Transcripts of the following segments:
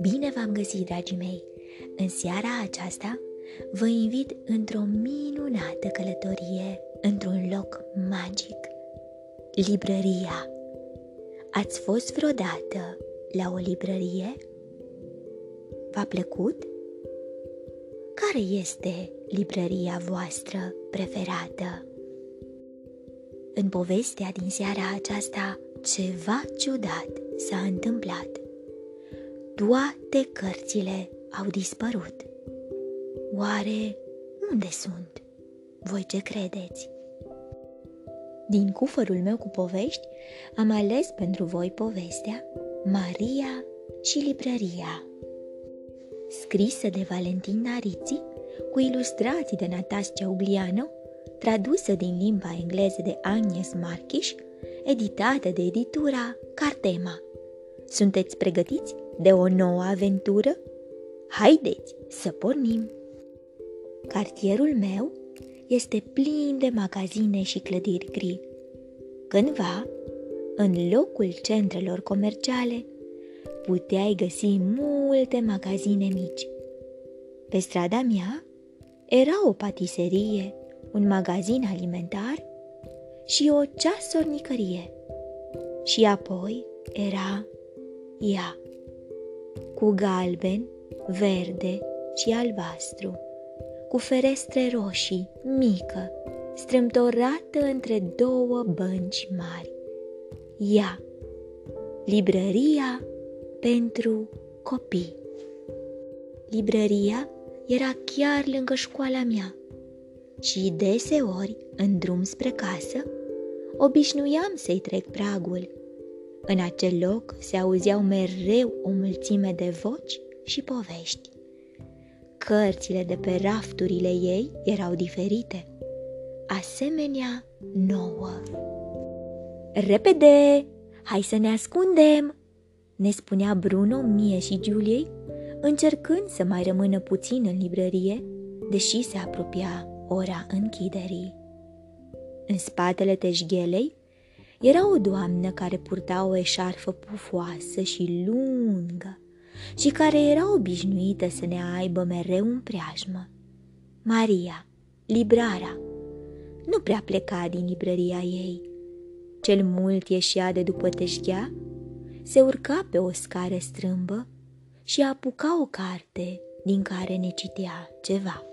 Bine v-am găsit, dragii mei! În seara aceasta vă invit într-o minunată călătorie într-un loc magic, librăria. Ați fost vreodată la o librărie? V-a plăcut? Care este librăria voastră preferată? În povestea din seara aceasta, ceva ciudat s-a întâmplat. Toate cărțile au dispărut. Oare unde sunt? Voi ce credeți? Din cufărul meu cu povești am ales pentru voi povestea Maria și librăria. Scrisă de Valentin Nariți, cu ilustrații de Natascia Ubliano, tradusă din limba engleză de Agnes Marchiș, editată de editura Cartema. Sunteți pregătiți de o nouă aventură? Haideți să pornim! Cartierul meu este plin de magazine și clădiri gri. Cândva, în locul centrelor comerciale, puteai găsi multe magazine mici. Pe strada mea era o patiserie, un magazin alimentar și o ceasornicărie. Și apoi era ea, cu galben, verde și albastru cu ferestre roșii, mică, strâmtorată între două bănci mari. Ea, librăria pentru copii. Librăria era chiar lângă școala mea și deseori, în drum spre casă, obișnuiam să-i trec pragul. În acel loc se auzeau mereu o mulțime de voci și povești. Cărțile de pe rafturile ei erau diferite, asemenea nouă. Repede! Hai să ne ascundem! ne spunea Bruno mie și Giuliei, încercând să mai rămână puțin în librărie, deși se apropia ora închiderii. În spatele teșghelei era o doamnă care purta o eșarfă pufoasă și lungă, și care era obișnuită să ne aibă mereu în preajmă. Maria, librara, nu prea pleca din librăria ei. Cel mult ieșea de după teșghea, se urca pe o scară strâmbă și apuca o carte din care ne citea ceva.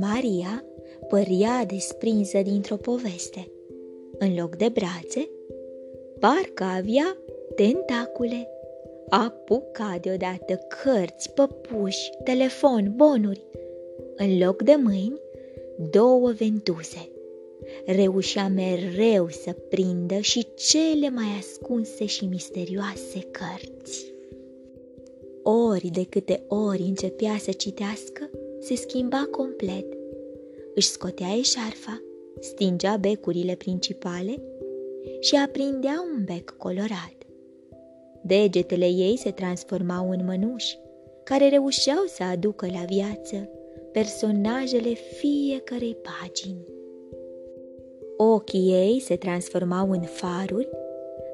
Maria părea desprinsă dintr-o poveste. În loc de brațe, parcă avea tentacule apuca deodată cărți, păpuși, telefon, bonuri. În loc de mâini, două ventuse. Reușea mereu să prindă și cele mai ascunse și misterioase cărți. Ori de câte ori începea să citească, se schimba complet. Își scotea eșarfa, stingea becurile principale și aprindea un bec colorat. Degetele ei se transformau în mănuși, care reușeau să aducă la viață personajele fiecărei pagini. Ochii ei se transformau în faruri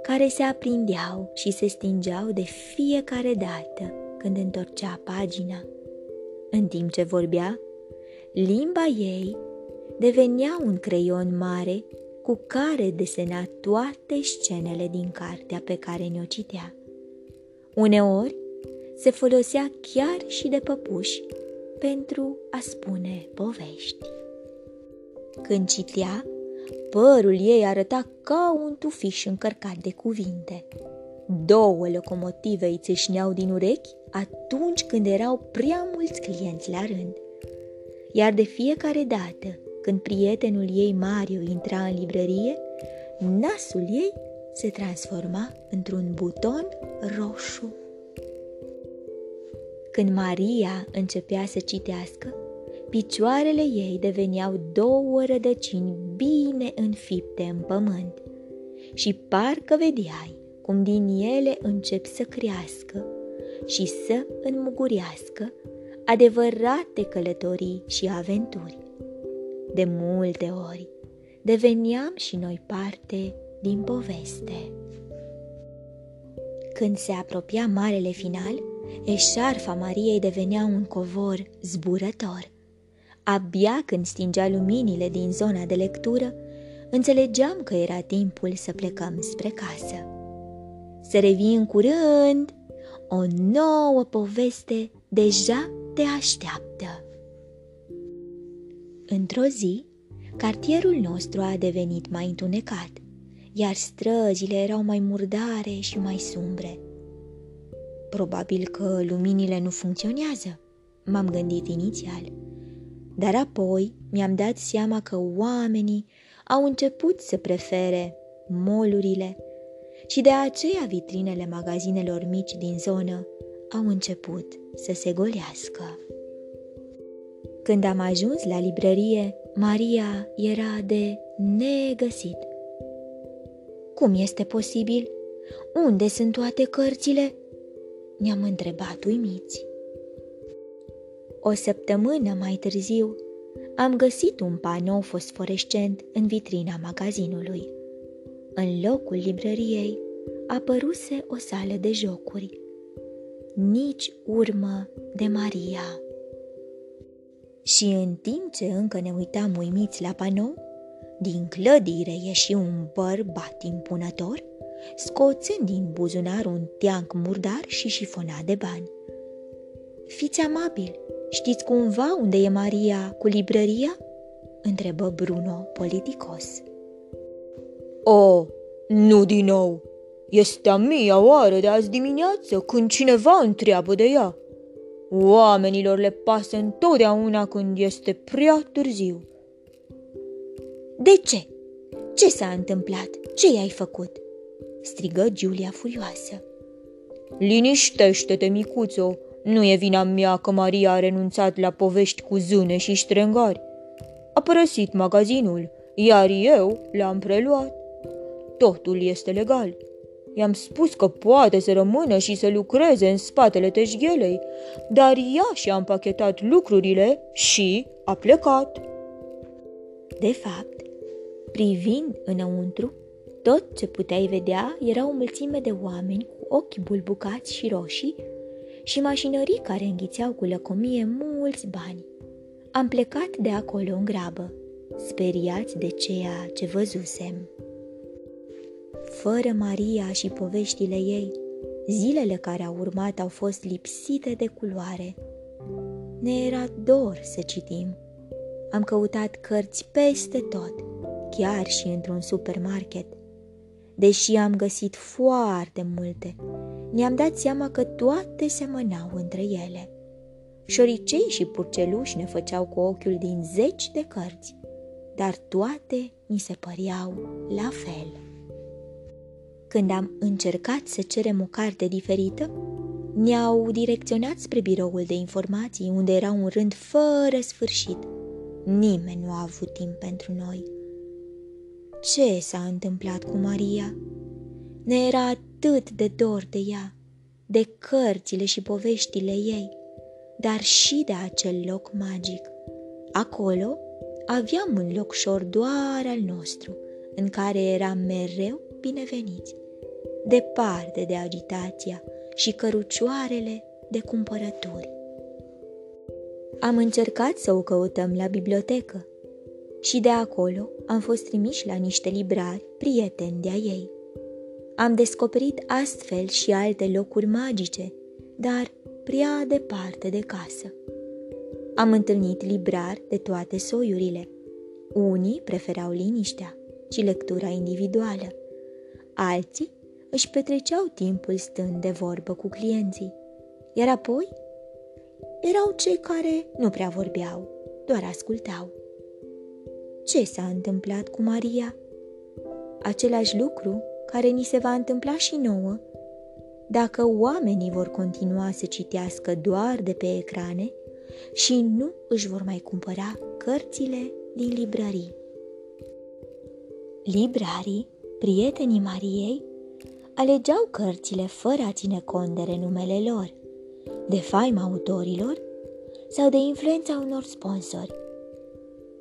care se aprindeau și se stingeau de fiecare dată când întorcea pagina. În timp ce vorbea, limba ei devenea un creion mare cu care desena toate scenele din cartea pe care ne-o citea. Uneori se folosea chiar și de păpuși pentru a spune povești. Când citea, părul ei arăta ca un tufiș încărcat de cuvinte. Două locomotive îi țâșneau din urechi atunci când erau prea mulți clienți la rând. Iar de fiecare dată când prietenul ei Mario intra în librărie, nasul ei se transforma într-un buton roșu. Când Maria începea să citească, picioarele ei deveneau două rădăcini bine înfipte în pământ și parcă vedeai cum din ele încep să crească și să înmugurească adevărate călătorii și aventuri. De multe ori deveneam și noi parte din poveste. Când se apropia marele final, eșarfa Mariei devenea un covor zburător. Abia când stingea luminile din zona de lectură, înțelegeam că era timpul să plecăm spre casă. Să revii în curând, o nouă poveste deja te așteaptă. Într-o zi, cartierul nostru a devenit mai întunecat, iar străzile erau mai murdare și mai sumbre. Probabil că luminile nu funcționează, m-am gândit inițial. Dar apoi mi-am dat seama că oamenii au început să prefere molurile și de aceea vitrinele magazinelor mici din zonă au început să se golească. Când am ajuns la librărie, Maria era de negăsit. Cum este posibil? Unde sunt toate cărțile? Ne-am întrebat uimiți. O săptămână mai târziu, am găsit un panou fosforescent în vitrina magazinului. În locul librăriei apăruse o sală de jocuri. Nici urmă de Maria. Și în timp ce încă ne uitam uimiți la panou, din clădire ieși un bărbat impunător, scoțând din buzunar un teanc murdar și șifona de bani. Fiți amabil, știți cumva unde e Maria cu librăria?" întrebă Bruno politicos. O, nu din nou! Este a mia oară de azi dimineață când cineva întreabă de ea. Oamenilor le pasă întotdeauna când este prea târziu. De ce? Ce s-a întâmplat? Ce i-ai făcut?" strigă Giulia furioasă. Liniștește-te, micuțo, nu e vina mea că Maria a renunțat la povești cu zâne și ștrengari. A părăsit magazinul, iar eu l-am preluat. Totul este legal. I-am spus că poate să rămână și să lucreze în spatele teșghelei, dar ea și-a împachetat lucrurile și a plecat. De fapt, privind înăuntru, tot ce puteai vedea era o mulțime de oameni cu ochi bulbucați și roșii și mașinării care înghițeau cu lăcomie mulți bani. Am plecat de acolo în grabă, speriați de ceea ce văzusem. Fără Maria și poveștile ei, zilele care au urmat au fost lipsite de culoare. Ne era dor să citim. Am căutat cărți peste tot, chiar și într-un supermarket. Deși am găsit foarte multe, ne-am dat seama că toate semănau între ele. Șoricei și purceluși ne făceau cu ochiul din zeci de cărți, dar toate mi se păreau la fel. Când am încercat să cerem o carte diferită, ne-au direcționat spre biroul de informații, unde era un rând fără sfârșit. Nimeni nu a avut timp pentru noi. Ce s-a întâmplat cu Maria? Ne era atât de dor de ea, de cărțile și poveștile ei, dar și de acel loc magic. Acolo aveam un locșor doar al nostru, în care eram mereu bineveniți departe de agitația și cărucioarele de cumpărături. Am încercat să o căutăm la bibliotecă și de acolo am fost trimiși la niște librari prieteni de-a ei. Am descoperit astfel și alte locuri magice, dar prea departe de casă. Am întâlnit librari de toate soiurile. Unii preferau liniștea și lectura individuală. Alții își petreceau timpul stând de vorbă cu clienții, iar apoi erau cei care nu prea vorbeau, doar ascultau. Ce s-a întâmplat cu Maria? Același lucru care ni se va întâmpla și nouă dacă oamenii vor continua să citească doar de pe ecrane și nu își vor mai cumpăra cărțile din librării. Librarii, prietenii Mariei, alegeau cărțile fără a ține cont de renumele lor, de faima autorilor sau de influența unor sponsori.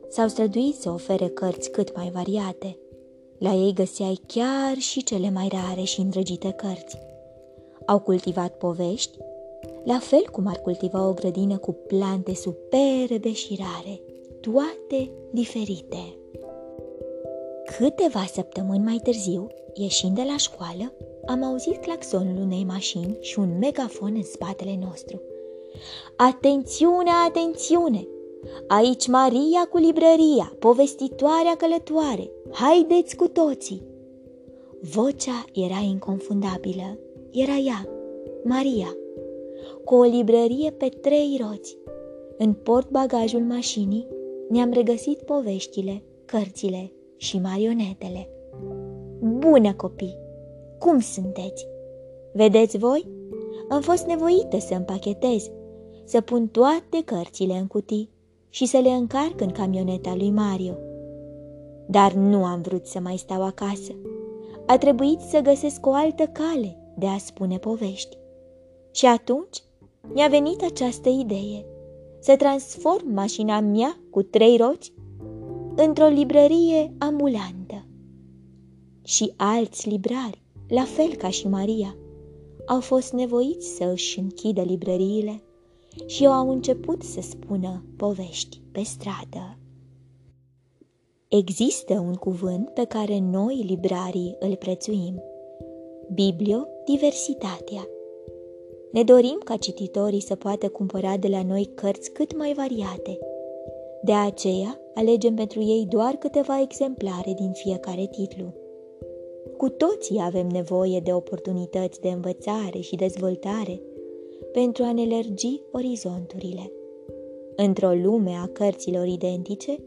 S-au străduit să ofere cărți cât mai variate. La ei găseai chiar și cele mai rare și îndrăgite cărți. Au cultivat povești, la fel cum ar cultiva o grădină cu plante superbe și rare, toate diferite. Câteva săptămâni mai târziu, ieșind de la școală, am auzit claxonul unei mașini și un megafon în spatele nostru. Atențiune, atențiune! Aici Maria cu librăria, povestitoarea călătoare. Haideți cu toții! Vocea era inconfundabilă. Era ea, Maria, cu o librărie pe trei roți. În port bagajul mașinii ne-am regăsit poveștile, cărțile și marionetele. Bună copii! Cum sunteți? Vedeți voi? Am fost nevoită să împachetez, să pun toate cărțile în cutii și să le încarc în camioneta lui Mario. Dar nu am vrut să mai stau acasă. A trebuit să găsesc o altă cale de a spune povești. Și atunci mi-a venit această idee, să transform mașina mea cu trei roți într-o librărie ambulantă. Și alți librari, la fel ca și Maria, au fost nevoiți să își închidă librăriile și au început să spună povești pe stradă. Există un cuvânt pe care noi, librarii, îl prețuim. Bibliodiversitatea. Ne dorim ca cititorii să poată cumpăra de la noi cărți cât mai variate. De aceea, alegem pentru ei doar câteva exemplare din fiecare titlu. Cu toții avem nevoie de oportunități de învățare și dezvoltare pentru a ne lărgi orizonturile. Într-o lume a cărților identice,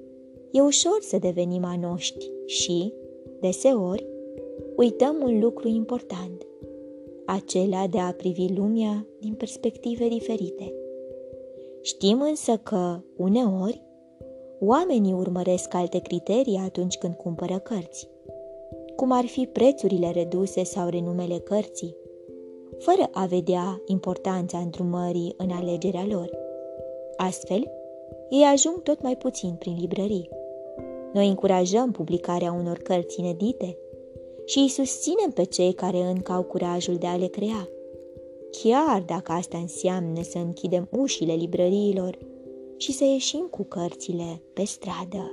e ușor să devenim anoști și, deseori, uităm un lucru important, acela de a privi lumea din perspective diferite. Știm însă că, uneori, oamenii urmăresc alte criterii atunci când cumpără cărți, cum ar fi prețurile reduse sau renumele cărții, fără a vedea importanța îndrumării în alegerea lor. Astfel, ei ajung tot mai puțin prin librării. Noi încurajăm publicarea unor cărți inedite și îi susținem pe cei care încă au curajul de a le crea. Chiar dacă asta înseamnă să închidem ușile librăriilor și să ieșim cu cărțile pe stradă.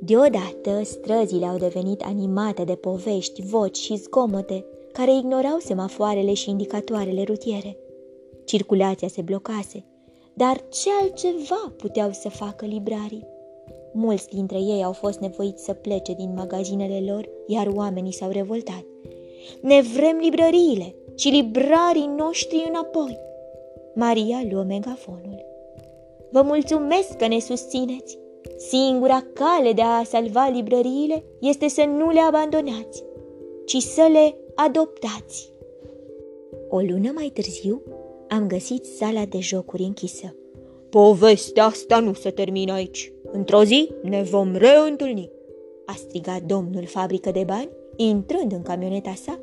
Deodată, străzile au devenit animate de povești, voci și zgomote care ignorau semafoarele și indicatoarele rutiere. Circulația se blocase, dar ce altceva puteau să facă librarii? Mulți dintre ei au fost nevoiți să plece din magazinele lor, iar oamenii s-au revoltat. Ne vrem librăriile și librarii noștri înapoi. Maria luă megafonul. Vă mulțumesc că ne susțineți. Singura cale de a salva librăriile este să nu le abandonați, ci să le adoptați. O lună mai târziu am găsit sala de jocuri închisă. Povestea asta nu se termină aici. Într-o zi ne vom reîntâlni, a strigat domnul fabrică de bani, intrând în camioneta sa,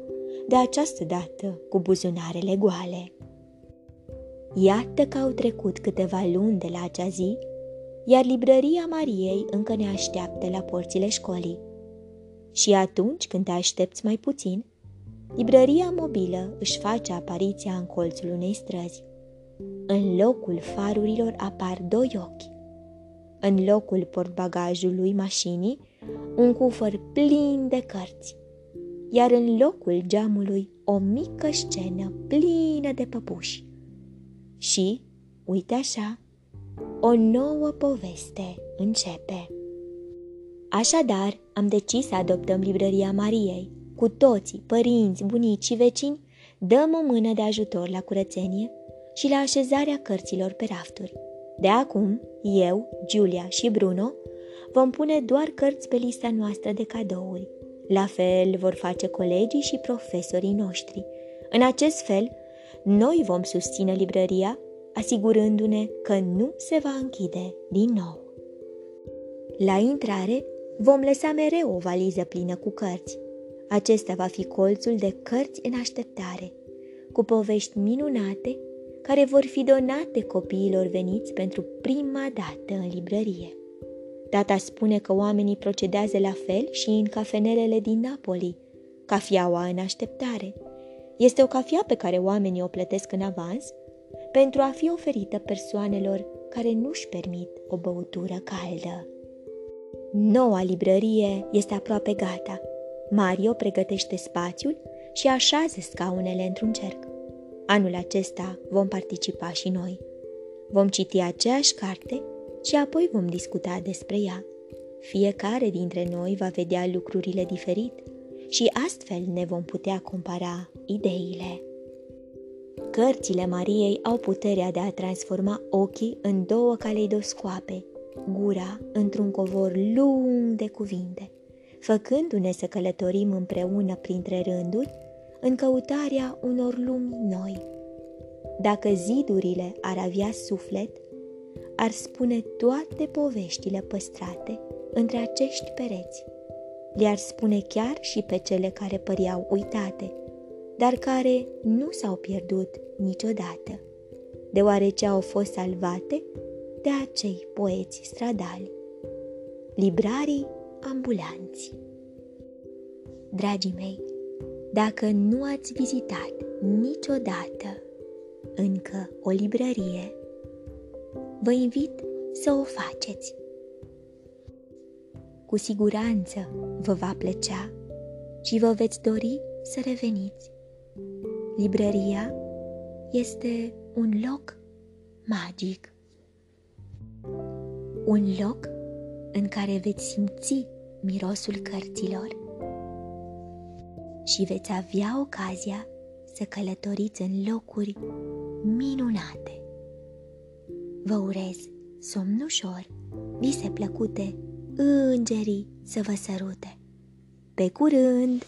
de această dată cu buzunarele goale. Iată că au trecut câteva luni de la acea zi, iar librăria Mariei încă ne așteaptă la porțile școlii. Și atunci când te aștepți mai puțin, librăria mobilă își face apariția în colțul unei străzi. În locul farurilor apar doi ochi. În locul portbagajului mașinii, un cufăr plin de cărți, iar în locul geamului o mică scenă plină de păpuși. Și, uite așa, o nouă poveste începe. Așadar, am decis să adoptăm librăria Mariei. Cu toții, părinți, bunici și vecini, dăm o mână de ajutor la curățenie și la așezarea cărților pe rafturi. De acum, eu, Giulia și Bruno vom pune doar cărți pe lista noastră de cadouri. La fel vor face colegii și profesorii noștri. În acest fel, noi vom susține librăria, asigurându-ne că nu se va închide din nou. La intrare, vom lăsa mereu o valiză plină cu cărți. Acesta va fi colțul de cărți în așteptare, cu povești minunate care vor fi donate copiilor veniți pentru prima dată în librărie. Tata spune că oamenii procedează la fel și în cafenelele din Napoli. Cafiaua în așteptare. Este o cafea pe care oamenii o plătesc în avans pentru a fi oferită persoanelor care nu-și permit o băutură caldă. Noua librărie este aproape gata. Mario pregătește spațiul și așează scaunele într-un cerc. Anul acesta vom participa și noi. Vom citi aceeași carte și apoi vom discuta despre ea. Fiecare dintre noi va vedea lucrurile diferit și astfel ne vom putea compara ideile. Cărțile Mariei au puterea de a transforma ochii în două caleidoscoape, gura într-un covor lung de cuvinte, făcându-ne să călătorim împreună printre rânduri în căutarea unor lumi noi. Dacă zidurile ar avea suflet, ar spune toate poveștile păstrate între acești pereți. Le-ar spune chiar și pe cele care păreau uitate, dar care nu s-au pierdut niciodată, deoarece au fost salvate de acei poeți stradali, librarii ambulanți. Dragii mei, dacă nu ați vizitat niciodată încă o librărie, vă invit să o faceți. Cu siguranță vă va plăcea și vă veți dori să reveniți. Librăria este un loc magic. Un loc în care veți simți mirosul cărților și veți avea ocazia să călătoriți în locuri minunate. Vă urez somn ușor, vise plăcute, îngerii să vă sărute. Pe curând!